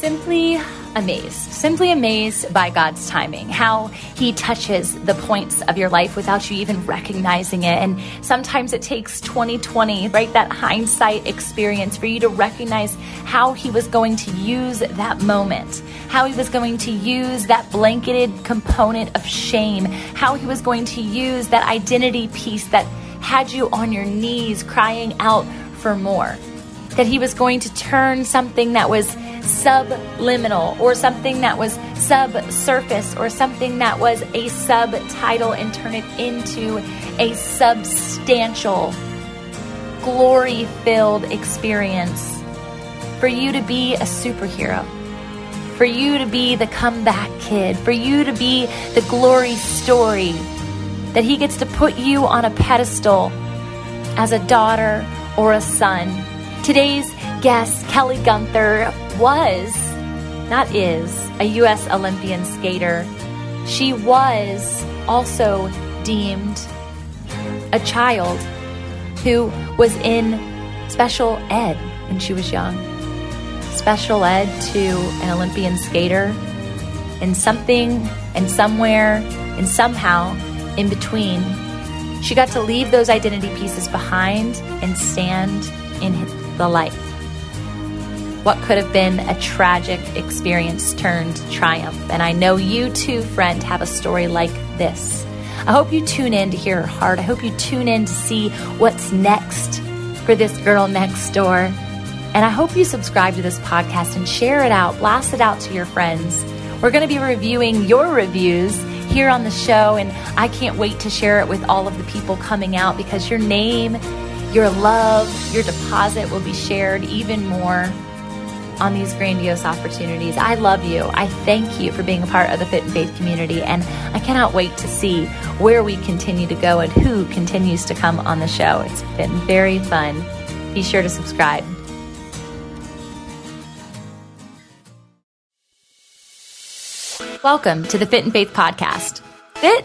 simply amazed, simply amazed by God's timing, how He touches the points of your life without you even recognizing it. And sometimes it takes 2020, right? That hindsight experience for you to recognize how He was going to use that moment, how He was going to use that blanketed component of shame, how He was going to use that identity piece that had you on your knees crying out for more. That He was going to turn something that was subliminal or something that was subsurface or something that was a subtitle and turn it into a substantial, glory filled experience. For you to be a superhero, for you to be the comeback kid, for you to be the glory story, that he gets to put you on a pedestal as a daughter or a son. Today's guest, Kelly Gunther, was, not is, a U.S. Olympian skater. She was also deemed a child who was in special ed when she was young. Special ed to an Olympian skater, in something and somewhere and somehow in between, she got to leave those identity pieces behind and stand in the light what could have been a tragic experience turned triumph. And I know you too, friend, have a story like this. I hope you tune in to hear her heart. I hope you tune in to see what's next for this girl next door. And I hope you subscribe to this podcast and share it out, blast it out to your friends. We're going to be reviewing your reviews here on the show, and I can't wait to share it with all of the people coming out because your name, your love, your deposit will be shared even more on these grandiose opportunities. I love you. I thank you for being a part of the Fit and Faith community, and I cannot wait to see where we continue to go and who continues to come on the show. It's been very fun. Be sure to subscribe. Welcome to the Fit and Faith podcast. FIT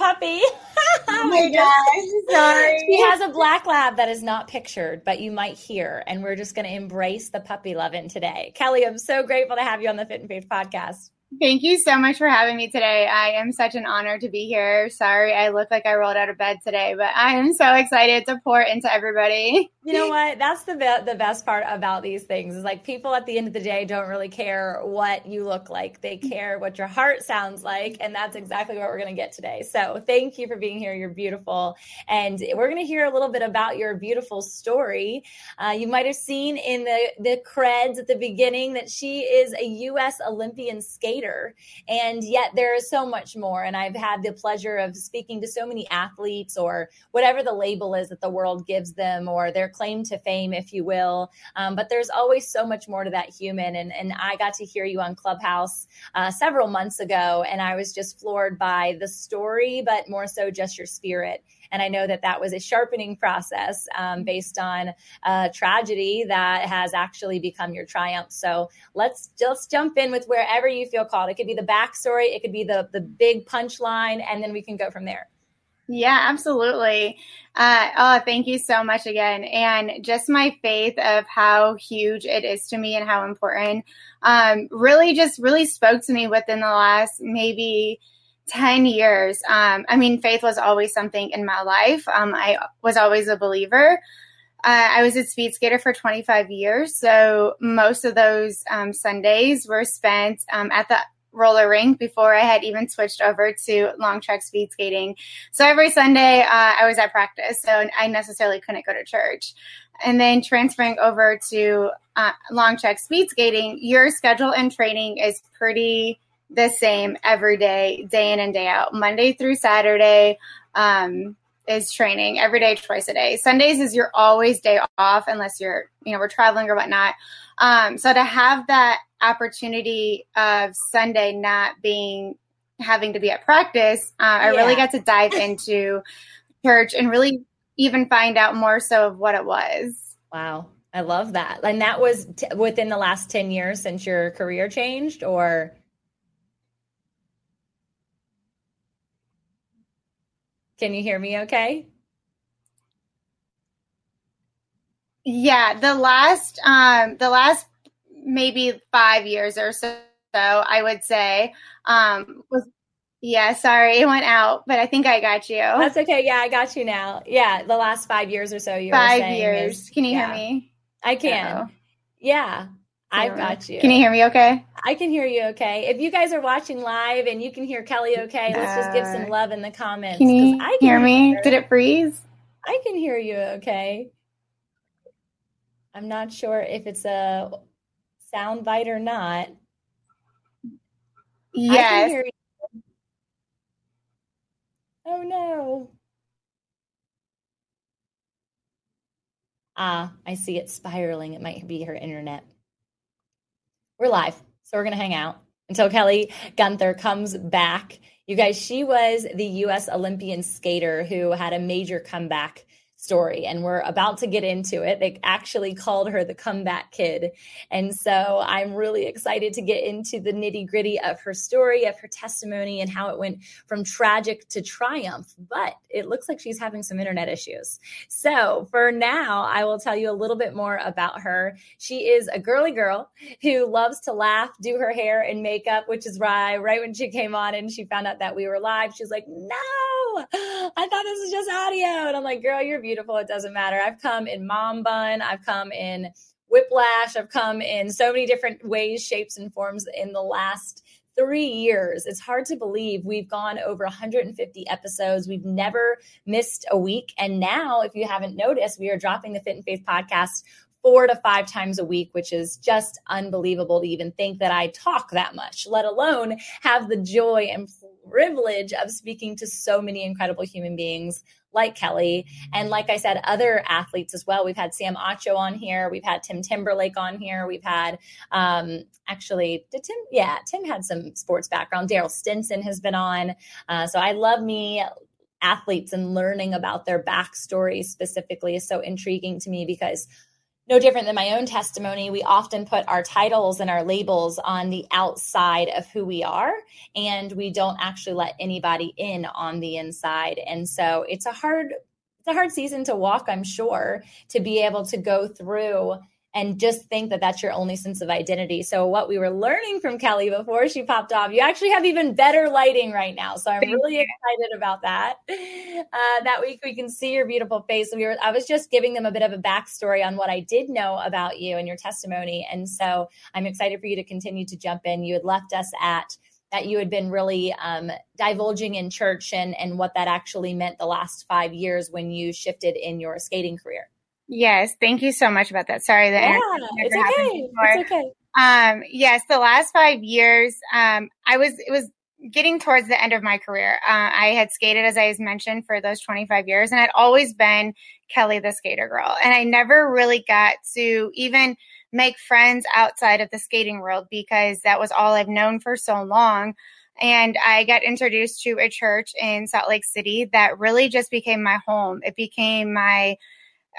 I can hear your puppy. oh my gosh, sorry. She has a black lab that is not pictured, but you might hear, and we're just going to embrace the puppy loving today. Kelly, I'm so grateful to have you on the Fit and Faith podcast. Thank you so much for having me today. I am such an honor to be here. Sorry, I look like I rolled out of bed today, but I am so excited to pour into everybody. You know what? That's the be- the best part about these things is like people at the end of the day don't really care what you look like. They care what your heart sounds like, and that's exactly what we're going to get today. So, thank you for being here. You're beautiful, and we're going to hear a little bit about your beautiful story. Uh, you might have seen in the the creds at the beginning that she is a U.S. Olympian skater, and yet there is so much more. And I've had the pleasure of speaking to so many athletes, or whatever the label is that the world gives them, or their claim to fame, if you will. Um, but there's always so much more to that human. And, and I got to hear you on Clubhouse uh, several months ago, and I was just floored by the story, but more so just your spirit. And I know that that was a sharpening process um, based on a tragedy that has actually become your triumph. So let's just jump in with wherever you feel called. It could be the backstory, it could be the the big punchline, and then we can go from there. Yeah, absolutely. Uh, oh, thank you so much again. And just my faith of how huge it is to me and how important um, really just really spoke to me within the last maybe 10 years. Um, I mean, faith was always something in my life. Um, I was always a believer. Uh, I was a speed skater for 25 years. So most of those um, Sundays were spent um, at the roller rink before I had even switched over to long track speed skating. So every Sunday uh, I was at practice, so I necessarily couldn't go to church. And then transferring over to uh, long track speed skating, your schedule and training is pretty the same every day, day in and day out, Monday through Saturday. Um, is training every day, twice a day. Sundays is your always day off unless you're, you know, we're traveling or whatnot. Um, so to have that opportunity of Sunday not being having to be at practice, uh, I really got to dive into church and really even find out more so of what it was. Wow. I love that. And that was t- within the last 10 years since your career changed or Can you hear me okay? Yeah, the last um the last maybe 5 years or so I would say um was yeah, sorry, it went out, but I think I got you. That's okay. Yeah, I got you now. Yeah, the last five years or so you five years. Is, can you yeah. hear me? I can. Yeah, I've got you. Can you hear me okay? I can hear you okay. If you guys are watching live and you can hear Kelly okay, let's just give some love in the comments. Can you I can hear me? Her. Did it freeze? I can hear you okay. I'm not sure if it's a sound bite or not. Yes. Oh no. Ah, I see it spiraling. It might be her internet. We're live, so we're going to hang out until Kelly Gunther comes back. You guys, she was the U.S. Olympian skater who had a major comeback story and we're about to get into it. They actually called her the comeback kid. And so I'm really excited to get into the nitty gritty of her story, of her testimony, and how it went from tragic to triumph. But it looks like she's having some internet issues. So for now, I will tell you a little bit more about her. She is a girly girl who loves to laugh, do her hair and makeup, which is why right when she came on and she found out that we were live, she's like, no, I thought this was just audio. And I'm like, girl, you're beautiful beautiful. It doesn't matter. I've come in mom bun. I've come in whiplash. I've come in so many different ways, shapes, and forms in the last three years. It's hard to believe we've gone over 150 episodes. We've never missed a week. And now, if you haven't noticed, we are dropping the Fit and Faith podcast four to five times a week, which is just unbelievable to even think that I talk that much, let alone have the joy and privilege of speaking to so many incredible human beings like Kelly. And like I said, other athletes as well. We've had Sam Acho on here. We've had Tim Timberlake on here. We've had, um, actually, did Tim? Yeah, Tim had some sports background. Daryl Stinson has been on. Uh, so I love me athletes and learning about their backstory specifically is so intriguing to me because no different than my own testimony, we often put our titles and our labels on the outside of who we are, and we don't actually let anybody in on the inside. And so it's a hard it's a hard season to walk, I'm sure, to be able to go through and just think that that's your only sense of identity. So, what we were learning from Kelly before she popped off, you actually have even better lighting right now. So, I'm really excited about that. Uh, that week we can see your beautiful face. We were, I was just giving them a bit of a backstory on what I did know about you and your testimony. And so, I'm excited for you to continue to jump in. You had left us at that you had been really um, divulging in church and, and what that actually meant the last five years when you shifted in your skating career. Yes, thank you so much about that. Sorry that yeah, it's okay. It's okay. Um, yes, the last five years, um, I was it was getting towards the end of my career. Uh, I had skated, as I mentioned, for those 25 years, and I'd always been Kelly the skater girl, and I never really got to even make friends outside of the skating world because that was all I've known for so long. And I got introduced to a church in Salt Lake City that really just became my home. It became my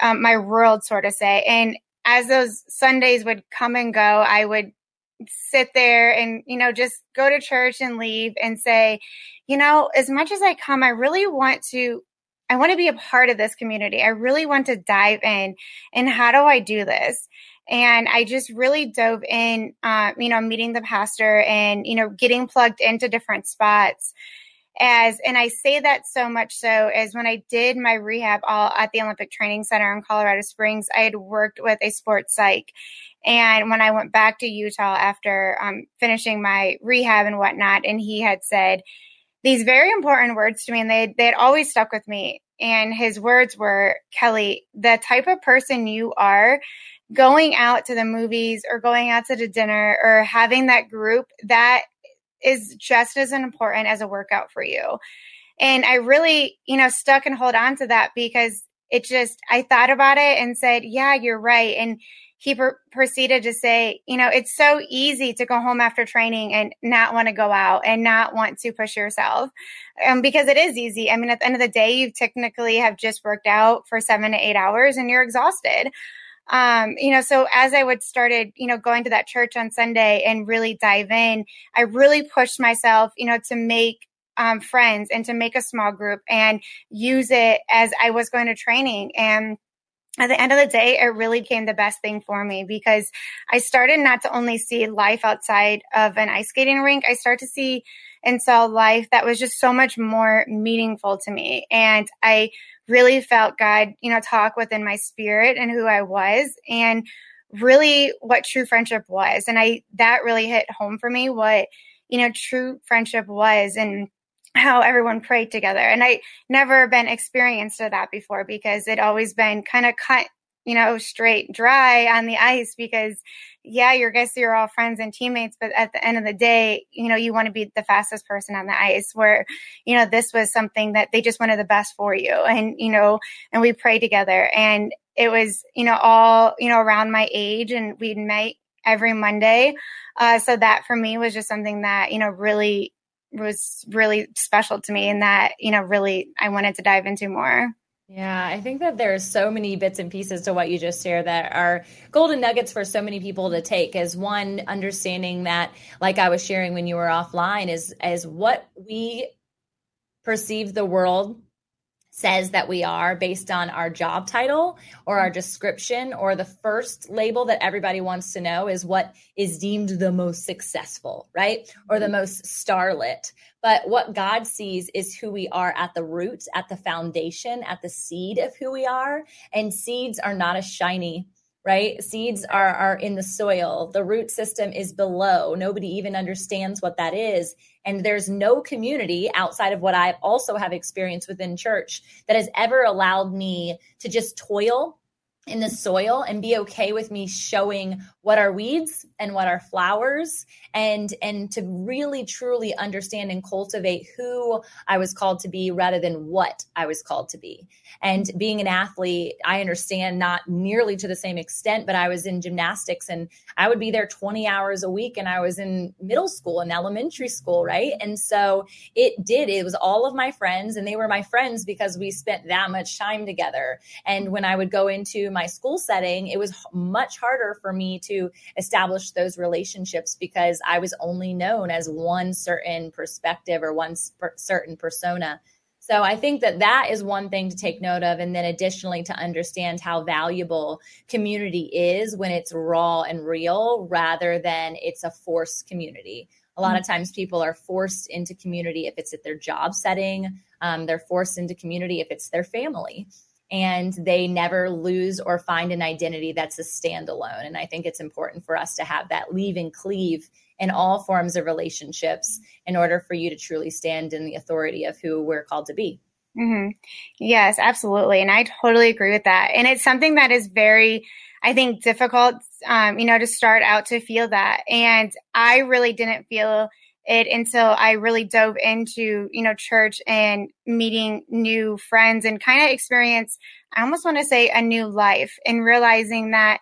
um, my world, sort of say. And as those Sundays would come and go, I would sit there and, you know, just go to church and leave and say, you know, as much as I come, I really want to, I want to be a part of this community. I really want to dive in. And how do I do this? And I just really dove in, uh, you know, meeting the pastor and, you know, getting plugged into different spots. As and I say that so much so as when I did my rehab all at the Olympic Training Center in Colorado Springs, I had worked with a sports psych. And when I went back to Utah after um, finishing my rehab and whatnot, and he had said these very important words to me, and they they had always stuck with me. And his words were, Kelly, the type of person you are, going out to the movies or going out to the dinner or having that group, that is just as important as a workout for you. And I really, you know, stuck and hold on to that because it just, I thought about it and said, yeah, you're right. And he pr- proceeded to say, you know, it's so easy to go home after training and not want to go out and not want to push yourself um, because it is easy. I mean, at the end of the day, you technically have just worked out for seven to eight hours and you're exhausted um, you know, so as I would started, you know, going to that church on Sunday and really dive in, I really pushed myself, you know, to make um, friends and to make a small group and use it as I was going to training. And at the end of the day, it really became the best thing for me because I started not to only see life outside of an ice skating rink, I started to see and saw life that was just so much more meaningful to me. And I really felt God, you know, talk within my spirit and who I was and really what true friendship was. And I, that really hit home for me what, you know, true friendship was and how everyone prayed together. And I never been experienced of that before because it always been kind of cut you know, straight dry on the ice because, yeah, your guys, you're all friends and teammates, but at the end of the day, you know, you want to be the fastest person on the ice. Where, you know, this was something that they just wanted the best for you, and you know, and we prayed together, and it was, you know, all you know around my age, and we'd meet every Monday. Uh, so that for me was just something that you know really was really special to me, and that you know really I wanted to dive into more. Yeah, I think that there's so many bits and pieces to what you just shared that are golden nuggets for so many people to take. As one understanding that, like I was sharing when you were offline, is as what we perceive the world says that we are based on our job title or our description or the first label that everybody wants to know is what is deemed the most successful, right? Or the most starlit. But what God sees is who we are at the roots, at the foundation, at the seed of who we are. And seeds are not as shiny right? Seeds are are in the soil. The root system is below. Nobody even understands what that is. And there's no community outside of what I also have experienced within church that has ever allowed me to just toil in the soil and be okay with me showing what are weeds and what are flowers and and to really truly understand and cultivate who I was called to be rather than what I was called to be. And being an athlete, I understand not nearly to the same extent, but I was in gymnastics and I would be there 20 hours a week and I was in middle school and elementary school, right? And so it did it was all of my friends and they were my friends because we spent that much time together. And when I would go into my school setting, it was much harder for me to establish those relationships because I was only known as one certain perspective or one sp- certain persona. So I think that that is one thing to take note of. And then additionally, to understand how valuable community is when it's raw and real rather than it's a forced community. A lot of mm-hmm. times people are forced into community if it's at their job setting, um, they're forced into community if it's their family and they never lose or find an identity that's a standalone. And I think it's important for us to have that leave and cleave in all forms of relationships in order for you to truly stand in the authority of who we're called to be. Mm-hmm. Yes, absolutely. And I totally agree with that. And it's something that is very, I think, difficult, um, you know, to start out to feel that. And I really didn't feel it until I really dove into, you know, church and meeting new friends and kind of experience, I almost want to say a new life and realizing that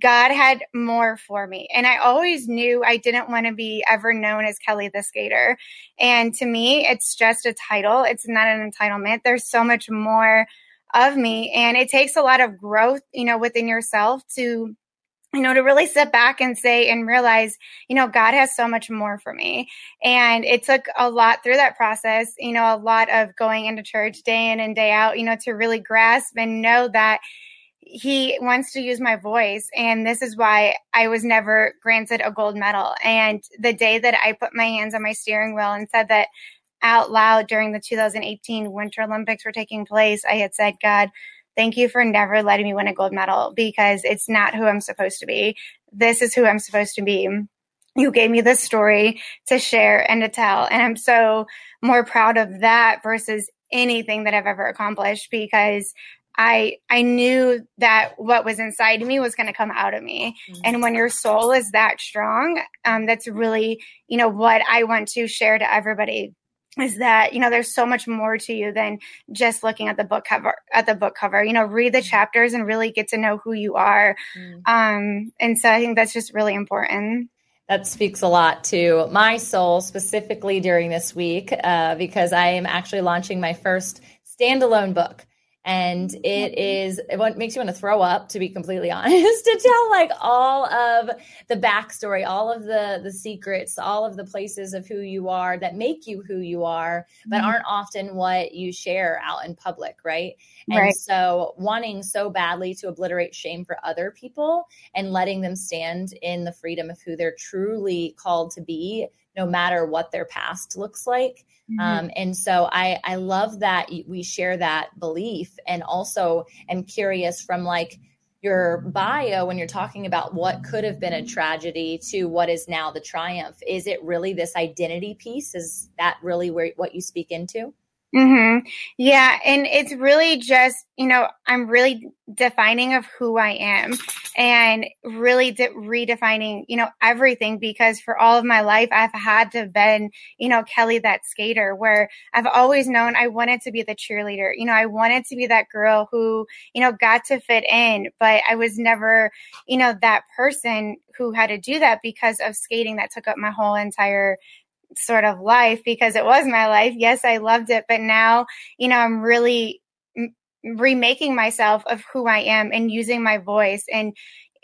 God had more for me. And I always knew I didn't want to be ever known as Kelly the Skater. And to me, it's just a title. It's not an entitlement. There's so much more of me. And it takes a lot of growth, you know, within yourself to you know, to really sit back and say and realize, you know, God has so much more for me. And it took a lot through that process, you know, a lot of going into church day in and day out, you know, to really grasp and know that he wants to use my voice. And this is why I was never granted a gold medal. And the day that I put my hands on my steering wheel and said that out loud during the 2018 Winter Olympics were taking place, I had said, God, thank you for never letting me win a gold medal because it's not who I'm supposed to be. This is who I'm supposed to be. You gave me this story to share and to tell. And I'm so more proud of that versus anything that I've ever accomplished because I I knew that what was inside of me was going to come out of me. Mm-hmm. And when your soul is that strong, um, that's really you know what I want to share to everybody is that you know there's so much more to you than just looking at the book cover at the book cover you know read the mm-hmm. chapters and really get to know who you are mm. um and so i think that's just really important that speaks a lot to my soul specifically during this week uh, because i am actually launching my first standalone book and it is it makes you want to throw up to be completely honest to tell like all of the backstory all of the the secrets all of the places of who you are that make you who you are but mm-hmm. aren't often what you share out in public right and right. so wanting so badly to obliterate shame for other people and letting them stand in the freedom of who they're truly called to be no matter what their past looks like. Mm-hmm. Um, and so I, I love that we share that belief and also am curious from like your bio when you're talking about what could have been a tragedy to what is now the triumph. Is it really this identity piece? Is that really where what you speak into? Mm-hmm. Yeah. And it's really just, you know, I'm really defining of who I am and really de- redefining, you know, everything because for all of my life, I've had to been, you know, Kelly, that skater where I've always known I wanted to be the cheerleader. You know, I wanted to be that girl who, you know, got to fit in, but I was never, you know, that person who had to do that because of skating that took up my whole entire sort of life because it was my life. Yes, I loved it, but now, you know, I'm really remaking myself of who I am and using my voice and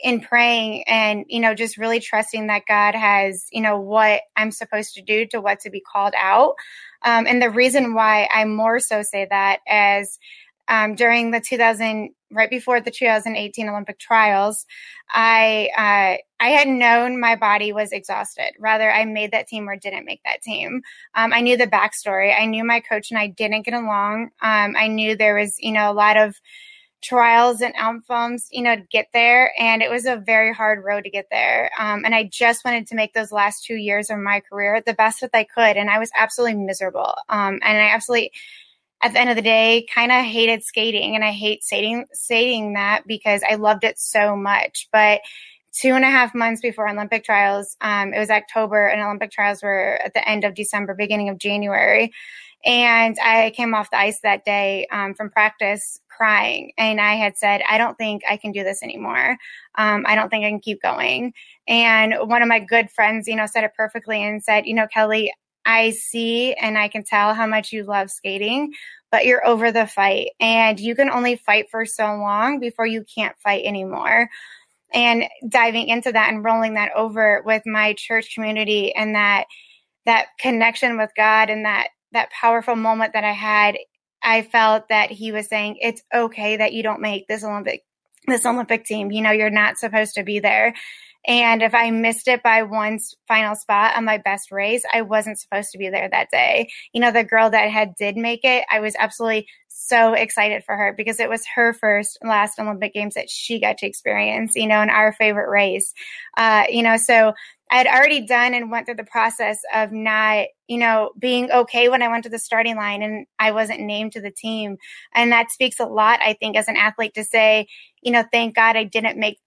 in praying and you know just really trusting that God has you know what I'm supposed to do to what to be called out. Um, and the reason why I more so say that as um, during the 2000 right before the 2018 Olympic trials, I uh, I had known my body was exhausted. Rather, I made that team or didn't make that team. Um, I knew the backstory. I knew my coach and I didn't get along. Um, I knew there was you know a lot of trials and outcomes, you know, to get there. And it was a very hard road to get there. Um, and I just wanted to make those last two years of my career the best that I could. And I was absolutely miserable. Um, and I absolutely at the end of the day, kind of hated skating. And I hate saying, saying that because I loved it so much. But two and a half months before Olympic trials, um, it was October and Olympic trials were at the end of December, beginning of January. And I came off the ice that day um, from practice crying. And I had said, I don't think I can do this anymore. Um, I don't think I can keep going. And one of my good friends, you know, said it perfectly and said, you know, Kelly, I see and I can tell how much you love skating, but you're over the fight and you can only fight for so long before you can't fight anymore. And diving into that and rolling that over with my church community and that that connection with God and that that powerful moment that I had, I felt that he was saying it's okay that you don't make this Olympic this Olympic team. You know, you're not supposed to be there. And if I missed it by one final spot on my best race, I wasn't supposed to be there that day. You know, the girl that had did make it, I was absolutely so excited for her because it was her first last Olympic Games that she got to experience, you know, in our favorite race. Uh, you know, so I had already done and went through the process of not, you know, being okay when I went to the starting line and I wasn't named to the team. And that speaks a lot, I think, as an athlete to say, you know, thank God I didn't make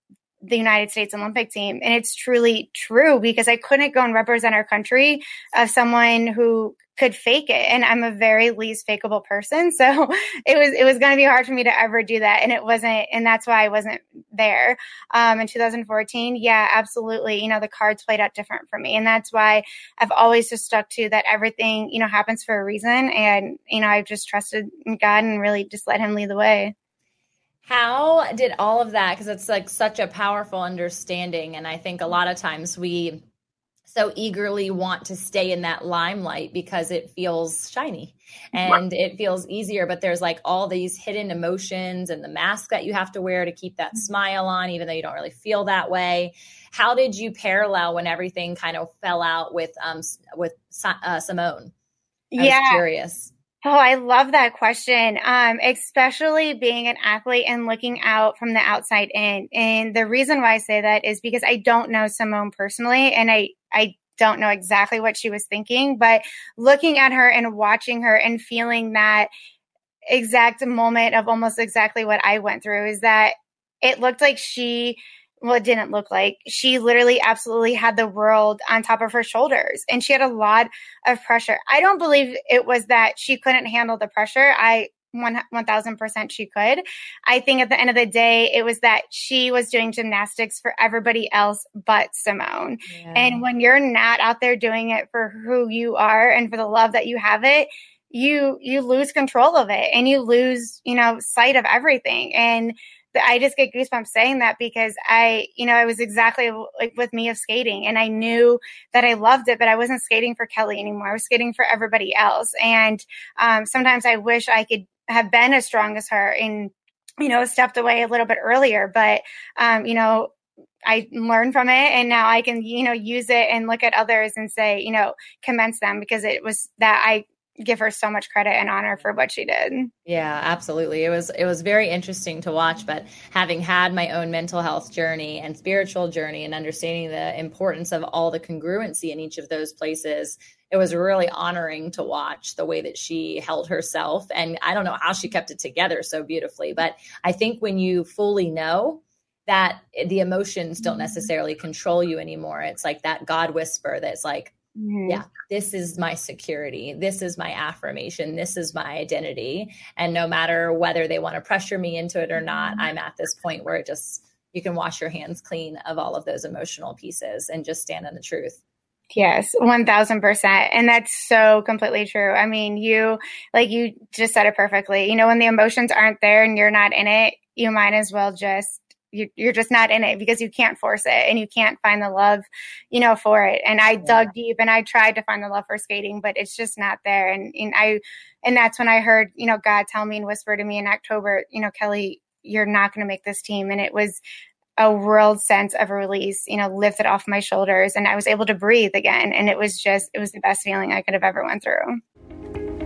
the United States Olympic team. And it's truly true because I couldn't go and represent our country of someone who could fake it. And I'm a very least fakeable person. So it was, it was going to be hard for me to ever do that. And it wasn't, and that's why I wasn't there. Um, in 2014. Yeah, absolutely. You know, the cards played out different for me. And that's why I've always just stuck to that everything, you know, happens for a reason. And, you know, I've just trusted God and really just let him lead the way. How did all of that, because it's like such a powerful understanding. And I think a lot of times we so eagerly want to stay in that limelight because it feels shiny and it feels easier. But there's like all these hidden emotions and the mask that you have to wear to keep that mm-hmm. smile on, even though you don't really feel that way. How did you parallel when everything kind of fell out with um with uh, Simone? I yeah. curious. Oh, I love that question. Um, especially being an athlete and looking out from the outside in. And the reason why I say that is because I don't know Simone personally and I, I don't know exactly what she was thinking, but looking at her and watching her and feeling that exact moment of almost exactly what I went through is that it looked like she well, it didn't look like she literally absolutely had the world on top of her shoulders and she had a lot of pressure. I don't believe it was that she couldn't handle the pressure. I one one thousand percent she could. I think at the end of the day, it was that she was doing gymnastics for everybody else but Simone. Yeah. And when you're not out there doing it for who you are and for the love that you have it, you you lose control of it and you lose you know sight of everything and I just get goosebumps saying that because I, you know, I was exactly like with me of skating and I knew that I loved it, but I wasn't skating for Kelly anymore. I was skating for everybody else. And um, sometimes I wish I could have been as strong as her and, you know, stepped away a little bit earlier. But, um, you know, I learned from it and now I can, you know, use it and look at others and say, you know, commence them because it was that I give her so much credit and honor for what she did. Yeah, absolutely. It was it was very interesting to watch, but having had my own mental health journey and spiritual journey and understanding the importance of all the congruency in each of those places, it was really honoring to watch the way that she held herself and I don't know how she kept it together so beautifully, but I think when you fully know that the emotions don't mm-hmm. necessarily control you anymore. It's like that God whisper that's like Mm-hmm. Yeah, this is my security. This is my affirmation. This is my identity. And no matter whether they want to pressure me into it or not, mm-hmm. I'm at this point where it just, you can wash your hands clean of all of those emotional pieces and just stand in the truth. Yes, 1000%. And that's so completely true. I mean, you, like you just said it perfectly. You know, when the emotions aren't there and you're not in it, you might as well just you, you're just not in it because you can't force it and you can't find the love, you know, for it. And I yeah. dug deep and I tried to find the love for skating, but it's just not there. And, and I, and that's when I heard, you know, God tell me and whisper to me in October, you know, Kelly, you're not going to make this team. And it was a world sense of release, you know, lifted off my shoulders and I was able to breathe again. And it was just, it was the best feeling I could have ever went through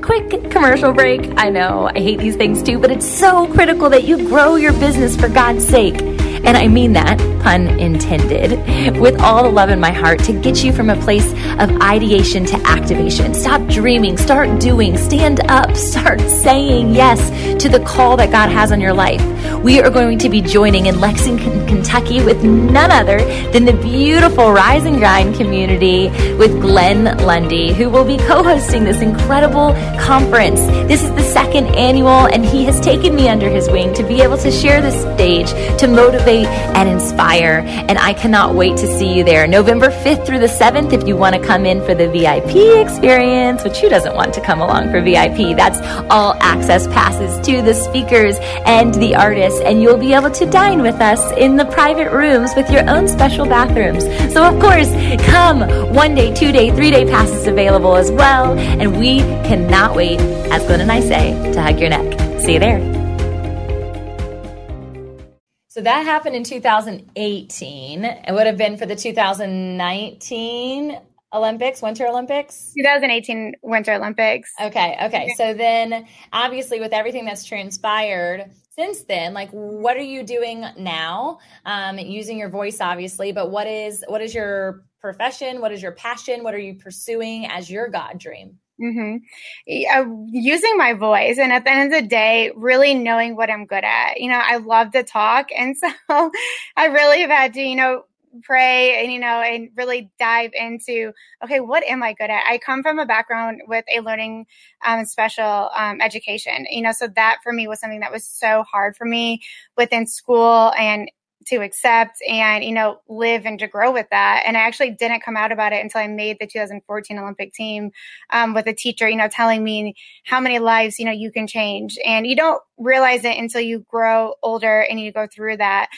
quick commercial break. I know I hate these things too, but it's so critical that you grow your business for God's sake. And I mean that, pun intended, with all the love in my heart to get you from a place of ideation to activation. Stop dreaming, start doing, stand up, start saying yes to the call that God has on your life. We are going to be joining in Lexington, Kentucky with none other than the beautiful Rise and Grind community with Glenn Lundy, who will be co hosting this incredible conference. This is the second annual, and he has taken me under his wing to be able to share the stage to motivate and inspire. And I cannot wait to see you there. November 5th through the 7th, if you want to come in for the VIP experience, which who doesn't want to come along for VIP? That's all access passes to the speakers and the artists, and you'll be able to dine with us in the private rooms with your own special bathrooms. So, of course, come one day, two day, three day passes available as well, and we cannot wait, as Glenn and I say, to hug your neck. See you there. So that happened in 2018. It would have been for the 2019 Olympics, Winter Olympics? 2018 Winter Olympics. Okay, okay. So then obviously with everything that's transpired since then, like what are you doing now? Um, using your voice obviously, but what is what is your profession? What is your passion? What are you pursuing as your God dream? Mm-hmm. Uh, using my voice and at the end of the day, really knowing what I'm good at. You know, I love to talk. And so I really have had to, you know, pray and, you know, and really dive into, okay, what am I good at? I come from a background with a learning um, special um, education, you know, so that for me was something that was so hard for me within school and to accept and you know live and to grow with that and i actually didn't come out about it until i made the 2014 olympic team um, with a teacher you know telling me how many lives you know you can change and you don't realize it until you grow older and you go through that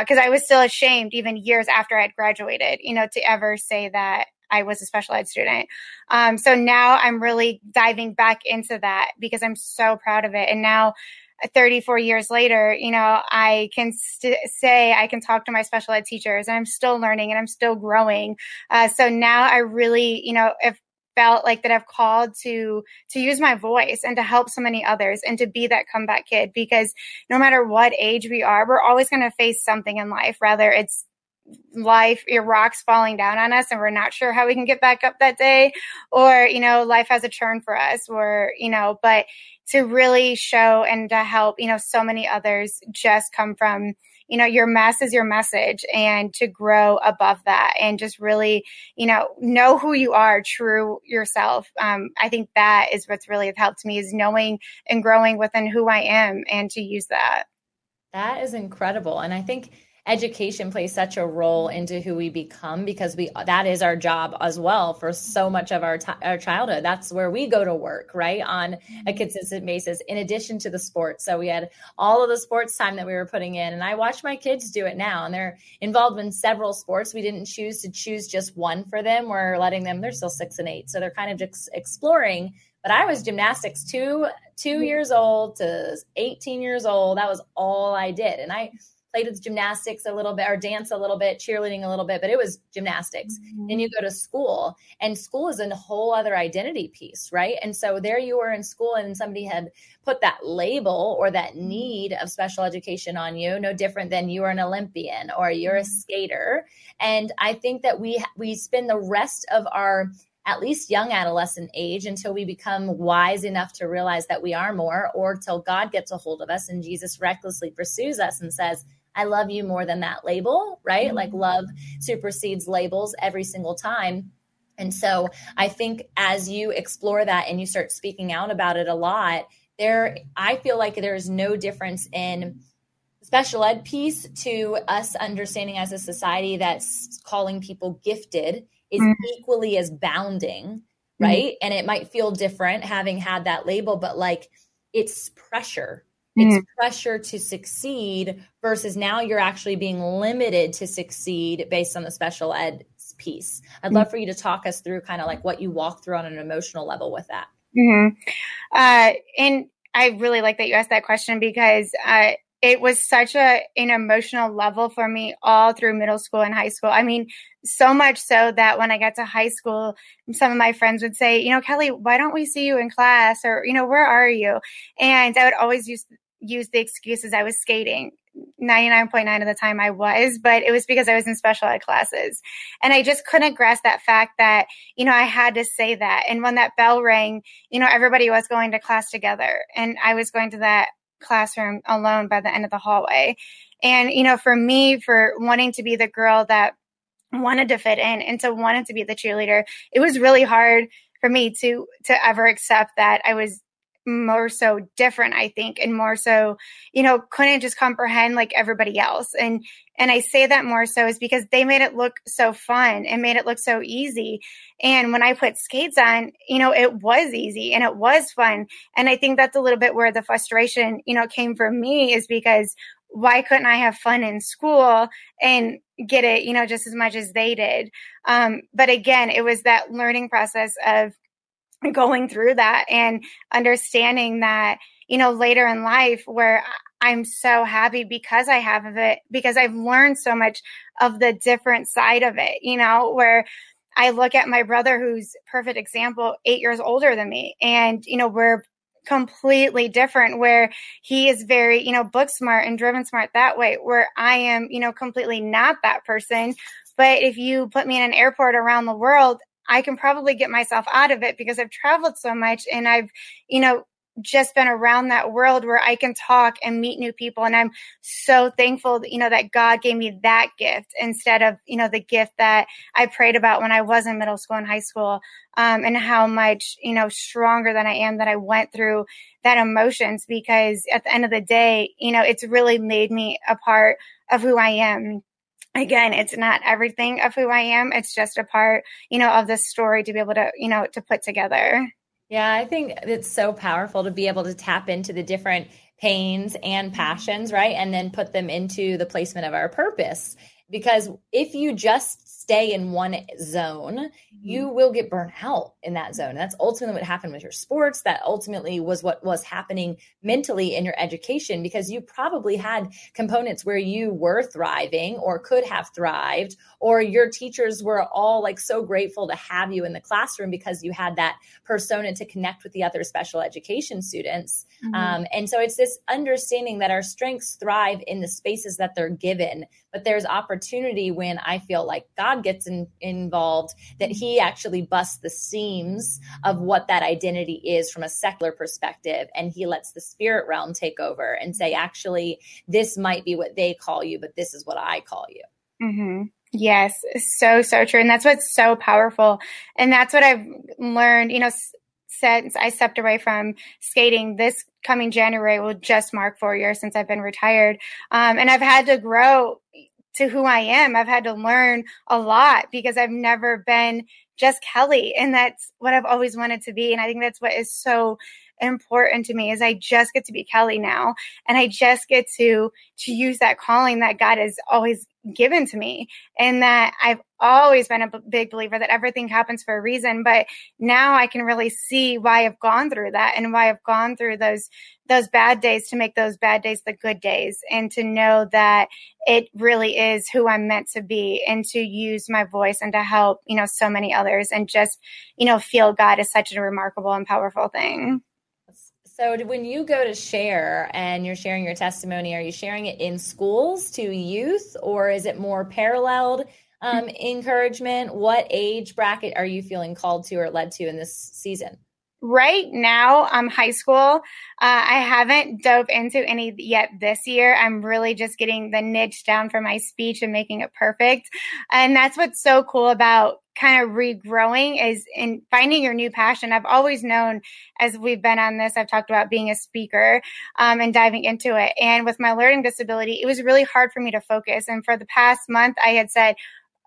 because uh, i was still ashamed even years after i had graduated you know to ever say that I was a special ed student. Um, so now I'm really diving back into that because I'm so proud of it. And now 34 years later, you know, I can st- say I can talk to my special ed teachers and I'm still learning and I'm still growing. Uh, so now I really, you know, if felt like that I've called to to use my voice and to help so many others and to be that comeback kid because no matter what age we are, we're always going to face something in life, whether it's life your rocks falling down on us and we're not sure how we can get back up that day or you know life has a turn for us or you know but to really show and to help you know so many others just come from you know your mess is your message and to grow above that and just really you know know who you are true yourself. Um, i think that is what's really helped me is knowing and growing within who i am and to use that. That is incredible. And i think education plays such a role into who we become because we that is our job as well for so much of our, t- our childhood that's where we go to work right on a mm-hmm. consistent basis in addition to the sports so we had all of the sports time that we were putting in and i watch my kids do it now and they're involved in several sports we didn't choose to choose just one for them we're letting them they're still six and eight so they're kind of just exploring but I was gymnastics two two mm-hmm. years old to 18 years old. That was all I did. And I played with gymnastics a little bit or dance a little bit, cheerleading a little bit, but it was gymnastics. Mm-hmm. Then you go to school, and school is a whole other identity piece, right? And so there you were in school, and somebody had put that label or that mm-hmm. need of special education on you, no different than you are an Olympian or you're a mm-hmm. skater. And I think that we we spend the rest of our at least young adolescent age until we become wise enough to realize that we are more or till God gets a hold of us and Jesus recklessly pursues us and says, I love you more than that label, right? Mm-hmm. Like love supersedes labels every single time. And so I think as you explore that and you start speaking out about it a lot, there, I feel like there's no difference in special ed piece to us understanding as a society that's calling people gifted is mm-hmm. equally as bounding, mm-hmm. right? Mm-hmm. And it might feel different having had that label, but like it's pressure, it's mm. pressure to succeed versus now you're actually being limited to succeed based on the special ed piece. I'd love for you to talk us through kind of like what you walk through on an emotional level with that. Mm-hmm. Uh, and I really like that you asked that question because uh, it was such a an emotional level for me all through middle school and high school. I mean, so much so that when I got to high school, some of my friends would say, you know, Kelly, why don't we see you in class? Or, you know, where are you? And I would always use use the excuses I was skating. 99.9 of the time I was, but it was because I was in special ed classes. And I just couldn't grasp that fact that, you know, I had to say that. And when that bell rang, you know, everybody was going to class together and I was going to that classroom alone by the end of the hallway. And, you know, for me, for wanting to be the girl that wanted to fit in and to wanted to be the cheerleader, it was really hard for me to to ever accept that I was more so different i think and more so you know couldn't just comprehend like everybody else. And and i say that more so is because they made it look so fun and made it look so easy. And when i put skates on you know it was easy and it was fun. And i think that's a little bit where the frustration you know came from me is because why couldn't I have fun in school and get it, you know, just as much as they did? Um, but again, it was that learning process of going through that and understanding that, you know, later in life where I'm so happy because I have of it, because I've learned so much of the different side of it, you know, where I look at my brother who's perfect example, eight years older than me. And, you know, we're completely different where he is very, you know, book smart and driven smart that way, where I am, you know, completely not that person. But if you put me in an airport around the world, I can probably get myself out of it because I've traveled so much and I've, you know, just been around that world where I can talk and meet new people. And I'm so thankful, that, you know, that God gave me that gift instead of, you know, the gift that I prayed about when I was in middle school and high school. Um, and how much, you know, stronger than I am that I went through that emotions because at the end of the day, you know, it's really made me a part of who I am again, it's not everything of who I am. It's just a part, you know, of the story to be able to, you know, to put together. Yeah, I think it's so powerful to be able to tap into the different pains and passions, right? And then put them into the placement of our purpose. Because if you just stay in one zone, mm-hmm. you will get burnt out in that zone. And that's ultimately what happened with your sports. That ultimately was what was happening mentally in your education because you probably had components where you were thriving or could have thrived, or your teachers were all like so grateful to have you in the classroom because you had that persona to connect with the other special education students. Mm-hmm. Um, and so it's this understanding that our strengths thrive in the spaces that they're given, but there's opportunity when I feel like God gets in, involved, that He actually busts the seams of what that identity is from a secular perspective. And He lets the spirit realm take over and say, actually, this might be what they call you, but this is what I call you. Mm-hmm. Yes, so, so true. And that's what's so powerful. And that's what I've learned, you know, since I stepped away from skating this coming January will just mark four years since I've been retired. Um, and I've had to grow to who I am. I've had to learn a lot because I've never been just Kelly. And that's what I've always wanted to be. And I think that's what is so important to me is I just get to be Kelly now. And I just get to, to use that calling that God has always given to me and that I've always been a b- big believer that everything happens for a reason but now I can really see why I've gone through that and why I've gone through those those bad days to make those bad days the good days and to know that it really is who I'm meant to be and to use my voice and to help you know so many others and just you know feel God is such a remarkable and powerful thing. So, when you go to share and you're sharing your testimony, are you sharing it in schools to youth or is it more paralleled um, encouragement? What age bracket are you feeling called to or led to in this season? Right now, I'm high school. Uh, I haven't dove into any yet this year. I'm really just getting the niche down for my speech and making it perfect. And that's what's so cool about kind of regrowing is in finding your new passion. I've always known as we've been on this, I've talked about being a speaker um, and diving into it. And with my learning disability, it was really hard for me to focus. And for the past month, I had said,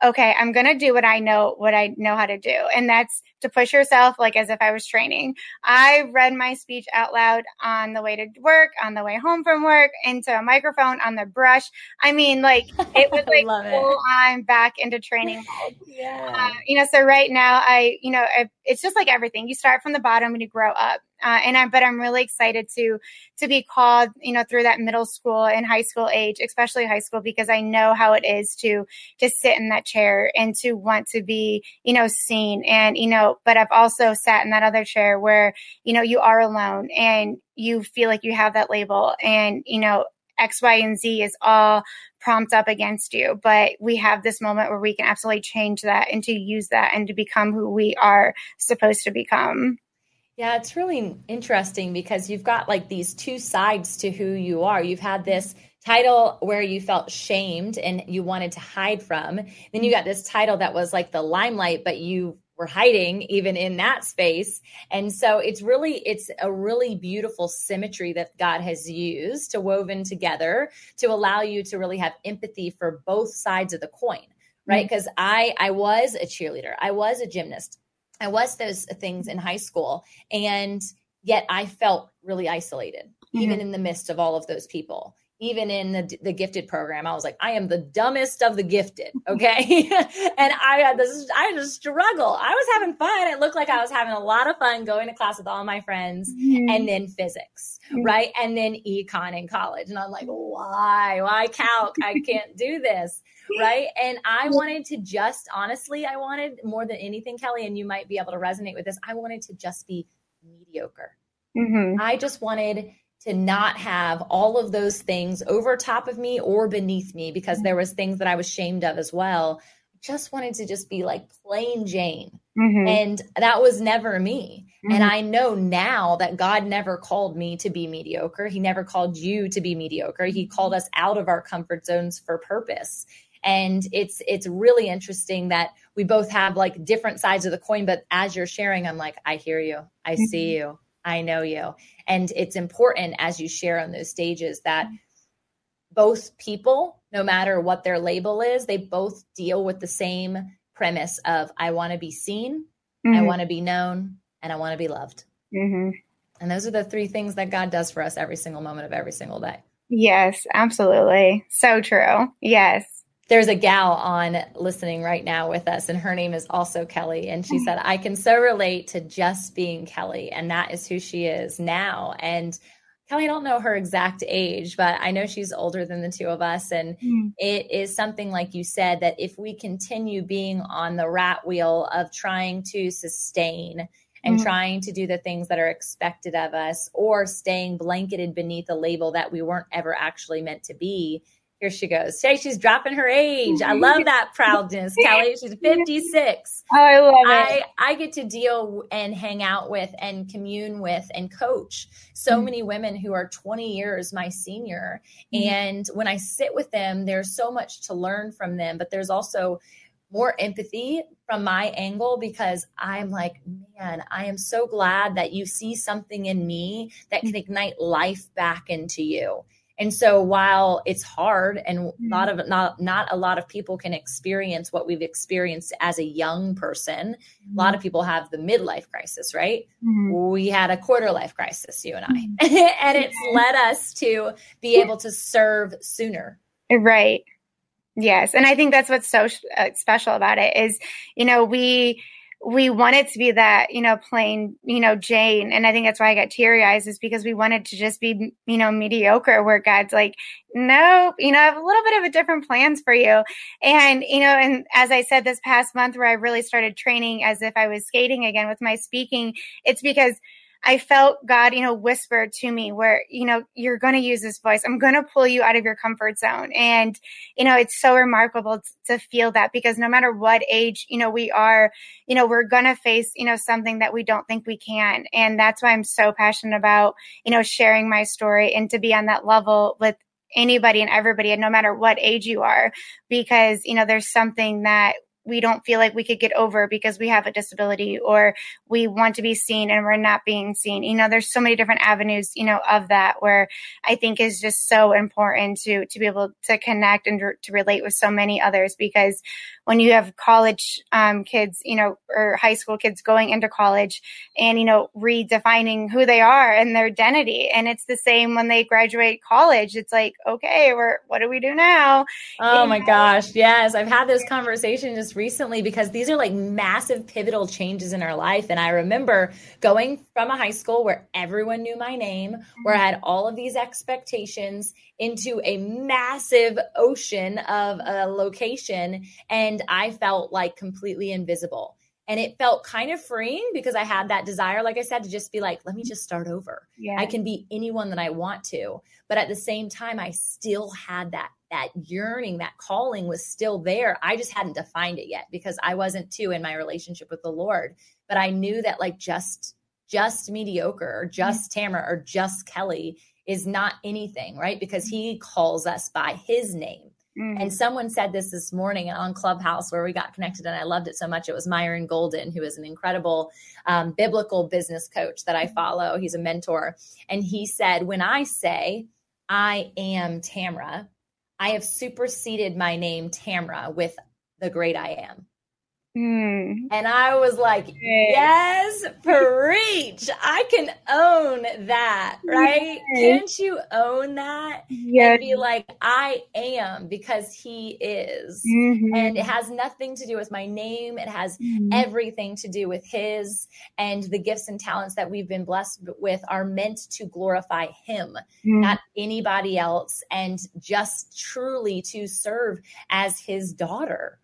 okay, I'm going to do what I know, what I know how to do. And that's to push yourself like as if I was training. I read my speech out loud on the way to work, on the way home from work, into a microphone, on the brush. I mean, like it was like full on back into training mode. Yeah. Uh, you know, so right now I, you know, I, it's just like everything. You start from the bottom and you grow up. Uh, and I, but I'm really excited to to be called, you know, through that middle school and high school age, especially high school, because I know how it is to to sit in that chair and to want to be, you know, seen. And you know, but I've also sat in that other chair where you know you are alone and you feel like you have that label, and you know, X, Y, and Z is all prompt up against you. But we have this moment where we can absolutely change that and to use that and to become who we are supposed to become. Yeah, it's really interesting because you've got like these two sides to who you are. You've had this title where you felt shamed and you wanted to hide from. Then you got this title that was like the limelight, but you were hiding even in that space. And so it's really it's a really beautiful symmetry that God has used to woven together to allow you to really have empathy for both sides of the coin, right? Because mm-hmm. I I was a cheerleader. I was a gymnast. I was those things in high school. And yet I felt really isolated, mm-hmm. even in the midst of all of those people. Even in the, the gifted program, I was like, I am the dumbest of the gifted. Okay. and I had this, I had a struggle. I was having fun. It looked like I was having a lot of fun going to class with all my friends mm-hmm. and then physics, mm-hmm. right? And then econ in college. And I'm like, why? Why calc? I can't do this right? And I wanted to just honestly, I wanted more than anything, Kelly, and you might be able to resonate with this. I wanted to just be mediocre. Mm-hmm. I just wanted to not have all of those things over top of me or beneath me because there was things that I was shamed of as well. Just wanted to just be like plain Jane. Mm-hmm. And that was never me. Mm-hmm. And I know now that God never called me to be mediocre. He never called you to be mediocre. He called us out of our comfort zones for purpose and it's it's really interesting that we both have like different sides of the coin but as you're sharing i'm like i hear you. I mm-hmm. see you. I know you. And it's important as you share on those stages that both people no matter what their label is they both deal with the same premise of i want to be seen mm-hmm. i want to be known and i want to be loved. Mm-hmm. and those are the three things that god does for us every single moment of every single day. Yes absolutely. So true. Yes there's a gal on listening right now with us, and her name is also Kelly. And she said, I can so relate to just being Kelly. And that is who she is now. And Kelly, I don't know her exact age, but I know she's older than the two of us. And mm. it is something like you said that if we continue being on the rat wheel of trying to sustain and mm-hmm. trying to do the things that are expected of us or staying blanketed beneath a label that we weren't ever actually meant to be, here she goes. Say she's dropping her age. I love that proudness, Kelly. She's 56. Oh, I love it. I, I get to deal and hang out with and commune with and coach so mm-hmm. many women who are 20 years my senior. Mm-hmm. And when I sit with them, there's so much to learn from them, but there's also more empathy from my angle because I'm like, man, I am so glad that you see something in me that can ignite life back into you. And so while it's hard and a mm-hmm. lot of not not a lot of people can experience what we've experienced as a young person, mm-hmm. a lot of mm-hmm. people have the midlife crisis, right? Mm-hmm. We had a quarter life crisis, you and I. Mm-hmm. and it's led us to be able to serve sooner. Right. Yes, and I think that's what's so uh, special about it is, you know, we we wanted to be that, you know, plain, you know, Jane. And I think that's why I got teary eyes is because we wanted to just be, you know, mediocre where God's like, nope, you know, I have a little bit of a different plans for you. And, you know, and as I said this past month where I really started training as if I was skating again with my speaking, it's because I felt God, you know, whisper to me where, you know, you're going to use this voice. I'm going to pull you out of your comfort zone. And, you know, it's so remarkable to feel that because no matter what age, you know, we are, you know, we're going to face, you know, something that we don't think we can. And that's why I'm so passionate about, you know, sharing my story and to be on that level with anybody and everybody and no matter what age you are because you know there's something that we don't feel like we could get over because we have a disability or we want to be seen and we're not being seen. You know, there's so many different avenues, you know, of that where I think is just so important to to be able to connect and to relate with so many others because when you have college um, kids, you know, or high school kids going into college and, you know, redefining who they are and their identity. And it's the same when they graduate college. It's like, okay, we're, what do we do now? Oh you my know? gosh. Yes. I've had this conversation just recently because these are like massive pivotal changes in our life. And I remember going from a high school where everyone knew my name, where I had all of these expectations into a massive ocean of a location and I felt like completely invisible. And it felt kind of freeing because I had that desire, like I said, to just be like, let me just start over. Yeah. I can be anyone that I want to. But at the same time, I still had that that yearning, that calling was still there. I just hadn't defined it yet because I wasn't too in my relationship with the Lord. But I knew that like just just mediocre or just Tamara or just Kelly is not anything, right? Because he calls us by his name. Mm-hmm. And someone said this this morning on Clubhouse where we got connected, and I loved it so much. It was Myron Golden, who is an incredible um, biblical business coach that I mm-hmm. follow. He's a mentor. And he said, When I say, I am Tamra, I have superseded my name, Tamra, with the great I am. Mm. And I was like, yes, preach. I can own that, right? Yes. Can't you own that? Yes. And be like, I am because he is. Mm-hmm. And it has nothing to do with my name. It has mm-hmm. everything to do with his and the gifts and talents that we've been blessed with are meant to glorify him, mm-hmm. not anybody else, and just truly to serve as his daughter.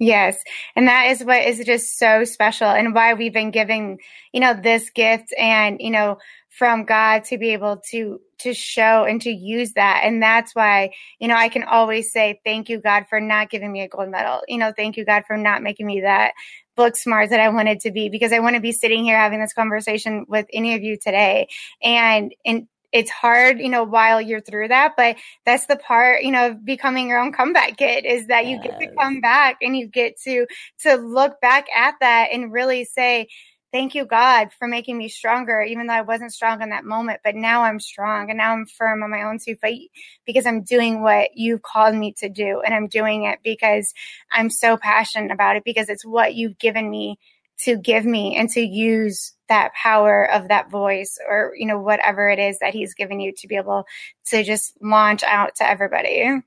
Yes. And that is what is just so special and why we've been giving, you know, this gift and, you know, from God to be able to, to show and to use that. And that's why, you know, I can always say, thank you, God, for not giving me a gold medal. You know, thank you, God, for not making me that book smart that I wanted to be because I want to be sitting here having this conversation with any of you today. And, and it's hard, you know, while you're through that, but that's the part, you know, of becoming your own comeback kid is that yes. you get to come back and you get to, to look back at that and really say, thank you, God, for making me stronger, even though I wasn't strong in that moment. But now I'm strong and now I'm firm on my own two feet because I'm doing what you've called me to do. And I'm doing it because I'm so passionate about it because it's what you've given me to give me and to use that power of that voice or you know whatever it is that he's given you to be able to just launch out to everybody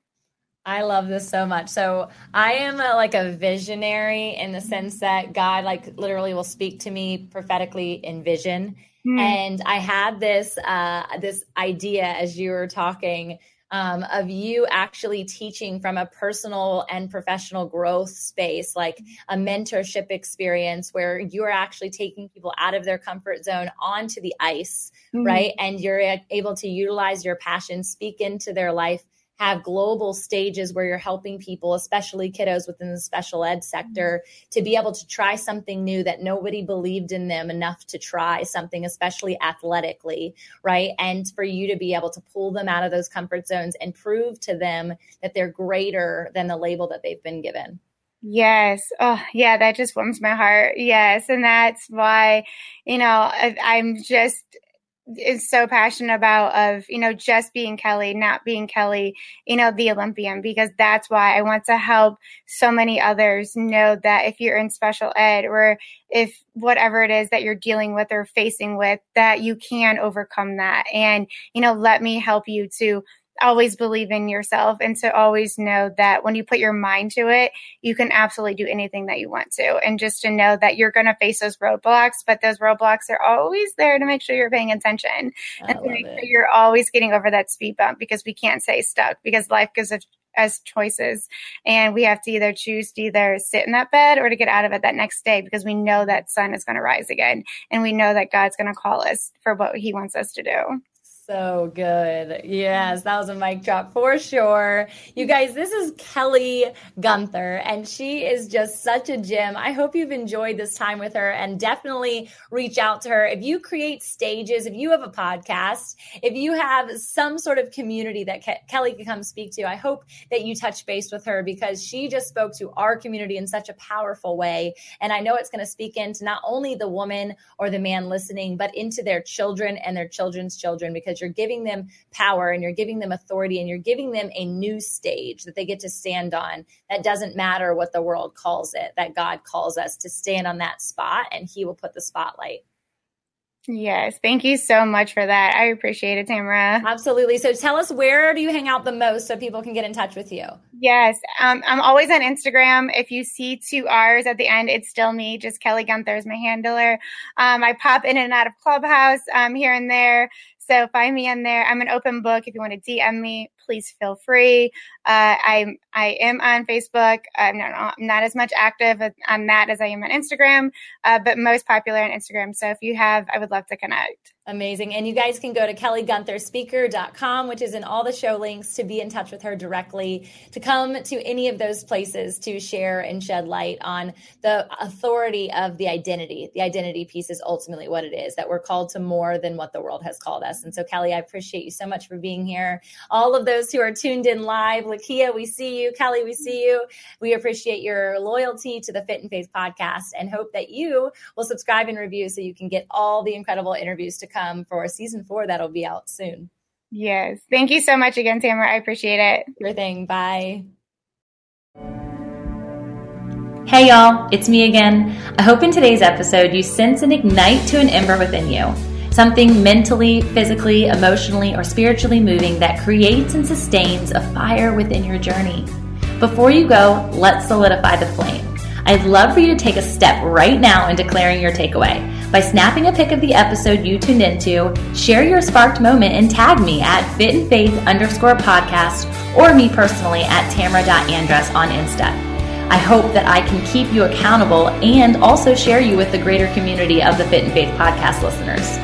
I love this so much. So I am a, like a visionary in the sense that God like literally will speak to me prophetically in vision. Mm. And I had this uh, this idea as you were talking um, of you actually teaching from a personal and professional growth space, like a mentorship experience where you're actually taking people out of their comfort zone onto the ice, mm-hmm. right? And you're able to utilize your passion, speak into their life have global stages where you're helping people, especially kiddos within the special ed sector, to be able to try something new that nobody believed in them enough to try something, especially athletically, right? And for you to be able to pull them out of those comfort zones and prove to them that they're greater than the label that they've been given. Yes. Oh, yeah, that just warms my heart. Yes. And that's why, you know, I, I'm just is so passionate about of you know just being kelly not being kelly you know the olympian because that's why i want to help so many others know that if you're in special ed or if whatever it is that you're dealing with or facing with that you can overcome that. And you know let me help you to always believe in yourself and to always know that when you put your mind to it, you can absolutely do anything that you want to. And just to know that you're going to face those roadblocks, but those roadblocks are always there to make sure you're paying attention. And to make sure you're always getting over that speed bump because we can't stay stuck because life gives us as choices. And we have to either choose to either sit in that bed or to get out of it that next day because we know that sun is going to rise again and we know that god's going to call us for what he wants us to do so good. Yes, that was a mic drop for sure. You guys, this is Kelly Gunther, and she is just such a gem. I hope you've enjoyed this time with her and definitely reach out to her. If you create stages, if you have a podcast, if you have some sort of community that Ke- Kelly can come speak to, I hope that you touch base with her because she just spoke to our community in such a powerful way. And I know it's going to speak into not only the woman or the man listening, but into their children and their children's children because because you're giving them power and you're giving them authority and you're giving them a new stage that they get to stand on. That doesn't matter what the world calls it, that God calls us to stand on that spot and He will put the spotlight. Yes, thank you so much for that. I appreciate it, Tamara. Absolutely. So tell us where do you hang out the most so people can get in touch with you? Yes, um, I'm always on Instagram. If you see two R's at the end, it's still me. Just Kelly Gunther is my handler. Um, I pop in and out of Clubhouse um, here and there. So find me in there. I'm an open book. If you want to DM me, please feel free. Uh, I'm I am on Facebook. I'm not, I'm not as much active on that as I am on Instagram, uh, but most popular on Instagram. So if you have, I would love to connect. Amazing. And you guys can go to kellyguntherspeaker.com, which is in all the show links to be in touch with her directly, to come to any of those places to share and shed light on the authority of the identity. The identity piece is ultimately what it is, that we're called to more than what the world has called us. And so, Kelly, I appreciate you so much for being here. All of those who are tuned in live, Lakia, we see you. Kelly, we see you. We appreciate your loyalty to the Fit and Faith podcast and hope that you will subscribe and review so you can get all the incredible interviews to come for season four that'll be out soon. Yes. Thank you so much again, Tamara. I appreciate it. Your thing. Bye. Hey, y'all. It's me again. I hope in today's episode you sense and ignite to an ember within you. Something mentally, physically, emotionally, or spiritually moving that creates and sustains a fire within your journey. Before you go, let's solidify the flame. I'd love for you to take a step right now in declaring your takeaway by snapping a pic of the episode you tuned into, share your sparked moment, and tag me at fit and faith underscore podcast or me personally at tamara.andress on Insta. I hope that I can keep you accountable and also share you with the greater community of the Fit and Faith podcast listeners.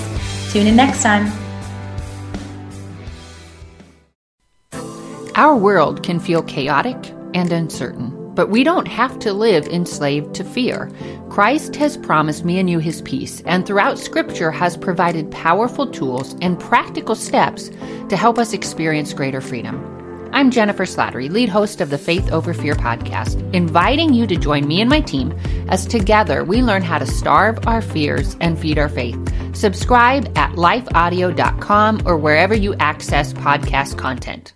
Tune in next time. Our world can feel chaotic and uncertain, but we don't have to live enslaved to fear. Christ has promised me and you his peace, and throughout Scripture has provided powerful tools and practical steps to help us experience greater freedom. I'm Jennifer Slattery, lead host of the Faith Over Fear podcast, inviting you to join me and my team as together we learn how to starve our fears and feed our faith. Subscribe at lifeaudio.com or wherever you access podcast content.